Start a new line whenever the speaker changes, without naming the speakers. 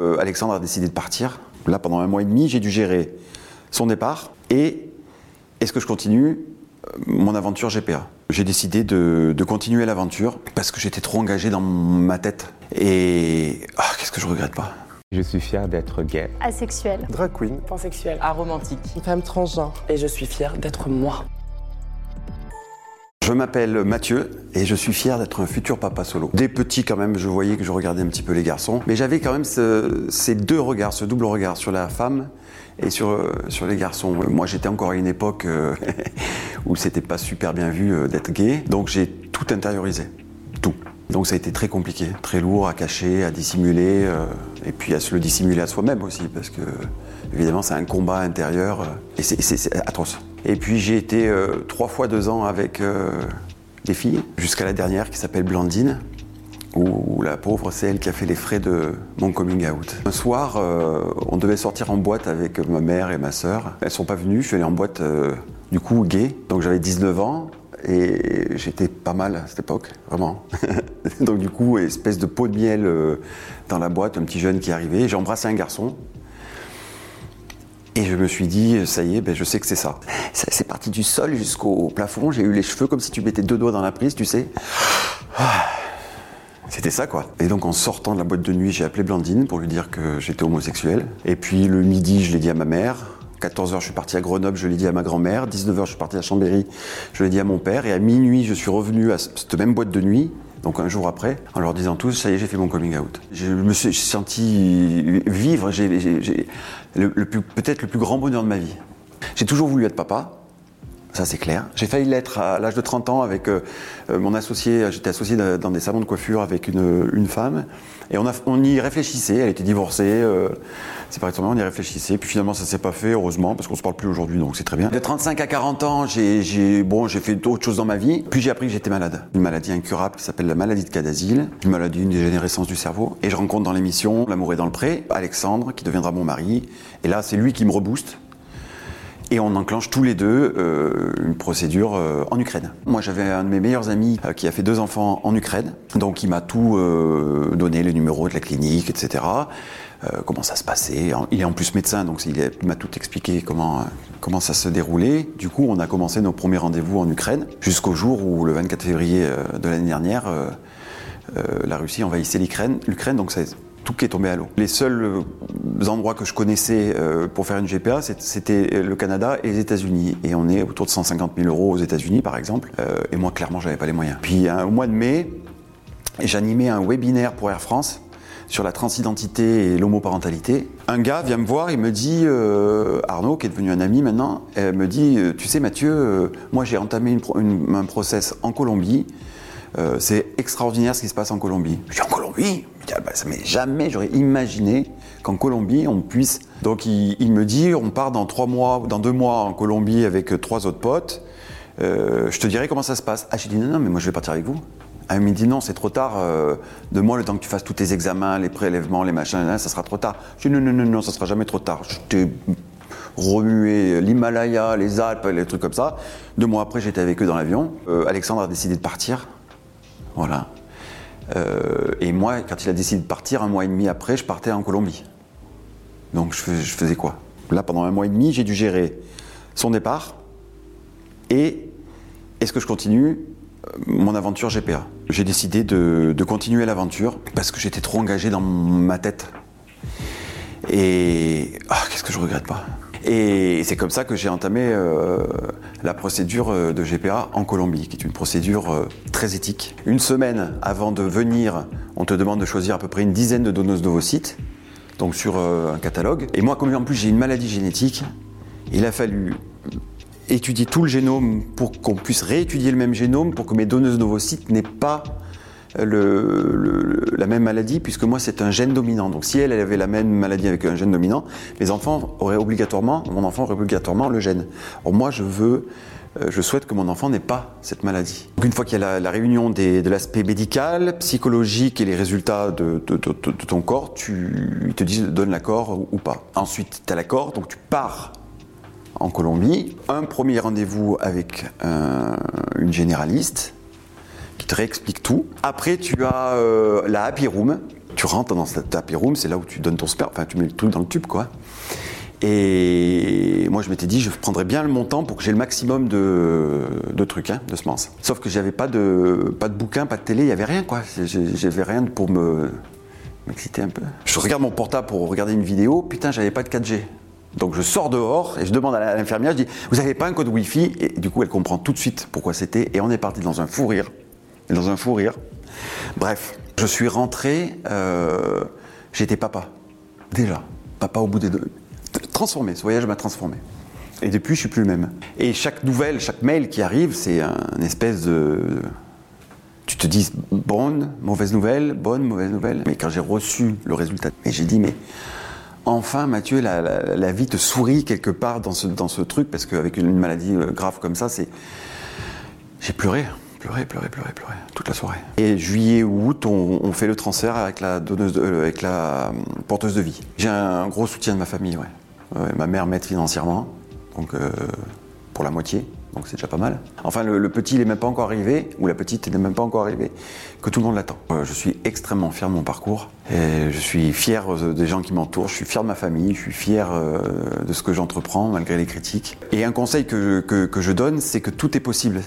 Euh, Alexandre a décidé de partir. Là, pendant un mois et demi, j'ai dû gérer son départ et est-ce que je continue euh, mon aventure GPA. J'ai décidé de, de continuer l'aventure parce que j'étais trop engagé dans ma tête. Et ah, qu'est-ce que je regrette pas?
Je suis fier d'être gay.
Asexuel.
Drag queen.
pansexuel,
aromantique,
une femme transgenre. Et je suis fière d'être moi.
Je m'appelle Mathieu et je suis fier d'être un futur papa solo. Dès petit quand même, je voyais que je regardais un petit peu les garçons, mais j'avais quand même ce- ces deux regards, ce double regard sur la femme et sur, euh, les garçons. Moi j'étais encore à une époque euh, où c'était pas super bien vu euh, d'être gay, donc j'ai tout intériorisé, tout. Donc ça a été très compliqué, très lourd à cacher, à dissimuler, et puis à se le dissimuler à soi-même aussi, parce que évidemment c'est un combat intérieur, euh, et c'est- atroce. Et puis j'ai été euh, trois fois deux ans avec euh, des filles, jusqu'à la dernière qui s'appelle Blandine, où la pauvre, c'est elle qui a fait les frais de mon coming out. Un soir, on devait sortir en boîte avec ma mère et ma sœur. Elles sont pas venues, je suis allé en boîte du coup gay. Donc j'avais 19 ans et j'étais pas mal à cette époque, vraiment. Donc du coup, espèce de pot de miel euh, dans la boîte, un petit jeune qui arrivait. J'ai embrassé un garçon. Et je me suis dit, ça y est, ben, je sais que c'est ça. Ça- C'est parti du sol jusqu'au plafond. J'ai eu les cheveux comme si tu mettais deux doigts dans la prise, tu sais. C'était ça quoi. Et donc en sortant de la boîte de nuit, j'ai appelé Blandine pour lui dire que j'étais homosexuel. Et puis le midi, je l'ai dit à ma mère. 14h, je suis parti à Grenoble, je l'ai dit à ma grand-mère. 19h, je suis parti à Chambéry, je l'ai dit à mon père. Et à minuit, je suis revenu à cette même boîte de nuit, donc un jour après, en leur disant tous, ça y est, j'ai fait mon coming out. Je me suis senti vivre, j'ai- peut-être le plus grand bonheur de ma vie. J'ai toujours voulu être papa, ça c'est clair. J'ai failli l'être à l'âge de 30 ans avec euh, euh, mon associé. J'étais associé dans des salons de coiffure avec une, femme. Et on y réfléchissait. Elle était divorcée. Euh, mari, on y réfléchissait. Puis finalement, ça s'est pas fait, heureusement, parce qu'on se parle plus aujourd'hui, donc c'est très bien. De 35 à 40 ans, j'ai bon, fait d'autres choses dans ma vie. Puis j'ai appris que j'étais malade. Une maladie incurable qui s'appelle la maladie de Cadazil. Une maladie, une dégénérescence du cerveau. Et je rencontre dans l'émission L'amour est dans le pré, Alexandre, qui deviendra mon mari. Et là, c'est lui qui me rebooste. Et on enclenche tous les deux euh, une procédure euh, en Ukraine. Moi, j'avais un de mes meilleurs amis euh, qui a fait deux enfants en Ukraine, donc il m'a tout donné, les numéros de la clinique, etc. euh, comment ça se passait. Il est en plus médecin, donc il, m'a tout expliqué comment, euh, comment ça se déroulait. Du coup, on a commencé nos premiers rendez-vous en Ukraine, jusqu'au jour où, le 24 février euh, de l'année dernière, la Russie envahissait l'Ukraine, l'Ukraine, donc tout qui est tombé à l'eau. Les seuls endroits que je connaissais pour faire une GPA, c'était le Canada et les États-Unis. Et on est autour de 150 000 euros aux États-Unis, par exemple. Et moi, clairement, j'avais pas les moyens. Puis, au mois de mai, j'animais un webinaire pour Air France sur la transidentité et l'homoparentalité. Un gars vient me voir, il me dit, euh, Arnaud, qui est devenu un ami maintenant, euh, me dit, euh, tu sais Mathieu, moi j'ai entamé une un process en Colombie, c'est extraordinaire ce qui se passe en Colombie. Je dis en Colombie? Ah bah, ça jamais, j'aurais imaginé qu'en Colombie on puisse. Donc il, me dit, on part dans trois mois, dans deux mois en Colombie avec trois autres potes. Je te dirai comment ça se passe. Ah j'ai dit non non mais moi je vais partir avec vous. Ah, il me dit non, c'est trop tard. Euh, de moi, le temps que tu fasses tous tes examens, les prélèvements, les machins, ça sera trop tard. Je dis non, non, non, non, ça sera jamais trop tard. Je t'ai remué l'Himalaya, les Alpes, les trucs comme ça. Deux mois après, j'étais avec eux dans l'avion. Euh, Alexandre a décidé de partir. Voilà. Euh, et moi, quand il a décidé de partir, un mois et demi après, je partais en Colombie. Donc je, fais- je faisais quoi? Là, pendant un mois et demi, j'ai dû gérer son départ et est-ce que je continue euh, mon aventure GPA J'ai décidé de, continuer l'aventure parce que j'étais trop engagé dans ma tête. Et ah, qu'est-ce que je regrette pas Et c'est comme ça que j'ai entamé euh, la procédure euh, de GPA en Colombie, qui est une procédure euh, très éthique. Une semaine avant de venir, on te demande de choisir à peu près une dizaine de donneuses d'ovocytes, donc sur un catalogue. Et moi, comme en plus j'ai une maladie génétique, il a fallu étudier tout le génome pour qu'on puisse réétudier le même génome pour que mes donneuses d'ovocytes n'aient pas le- le- la même maladie, puisque moi c'est un gène dominant. Donc si elle, avait la même maladie avec un gène dominant, mes enfants auraient obligatoirement, mon enfant aurait obligatoirement le gène. Or moi je veux, euh, je souhaite que mon enfant n'ait pas cette maladie. Donc une fois qu'il y a la, réunion des- de l'aspect médical, psychologique et les résultats de, de- ton corps, tu, ils te disent donne l'accord ou pas. Ensuite tu as l'accord, donc tu pars en Colombie. Un premier rendez-vous avec euh, une généraliste qui te réexplique tout. Après, tu as euh, la happy room. Tu rentres dans cette tapis room, c'est là où tu donnes ton sperme, enfin tu mets le truc dans le tube quoi. Et moi, je m'étais dit, je prendrais bien le montant pour que j'ai le maximum de, trucs, hein, de semences. Sauf que j'avais pas de, pas de bouquin, pas de télé, il y avait rien, quoi. J'avais rien pour me m'exciter un peu. Je regarde mon portable pour regarder une vidéo, putain, j'avais pas de 4G. Donc je sors dehors et je demande à l'infirmière, je dis, vous n'avez pas un code Wi-Fi? Et du coup, elle comprend tout de suite pourquoi c'était. Et on est parti dans un fou rire. Dans un fou rire. Bref, je suis rentré, euh, j'étais papa. Déjà. Papa au bout des deux transformé, ce voyage m'a transformé. Et depuis, je suis plus le même. Et chaque nouvelle, chaque mail qui arrive, c'est un espèce de. Tu te dis bonne, mauvaise nouvelle, bonne, mauvaise nouvelle. Mais quand j'ai reçu le résultat, j'ai dit mais enfin Mathieu, la, vie te sourit quelque part dans ce, truc parce qu'avec une maladie euh, grave comme ça, c'est j'ai pleuré, pleuré, pleuré, pleuré, pleuré toute la soirée. Et juillet août, on, fait le transfert avec la donneuse, euh, euh, porteuse de vie. J'ai un gros soutien de ma famille, ouais ma mère m'aide financièrement, donc pour la moitié, donc c'est déjà pas mal. Enfin, le, petit, n'est même pas encore arrivé, ou la petite n'est même pas encore arrivée, que tout le monde l'attend. Euh, je suis extrêmement fier de mon parcours, et je suis fier euh, des gens qui m'entourent, je suis fier de ma famille, je suis fier de ce que j'entreprends malgré les critiques. Et un conseil que, que je donne, c'est que tout est possible.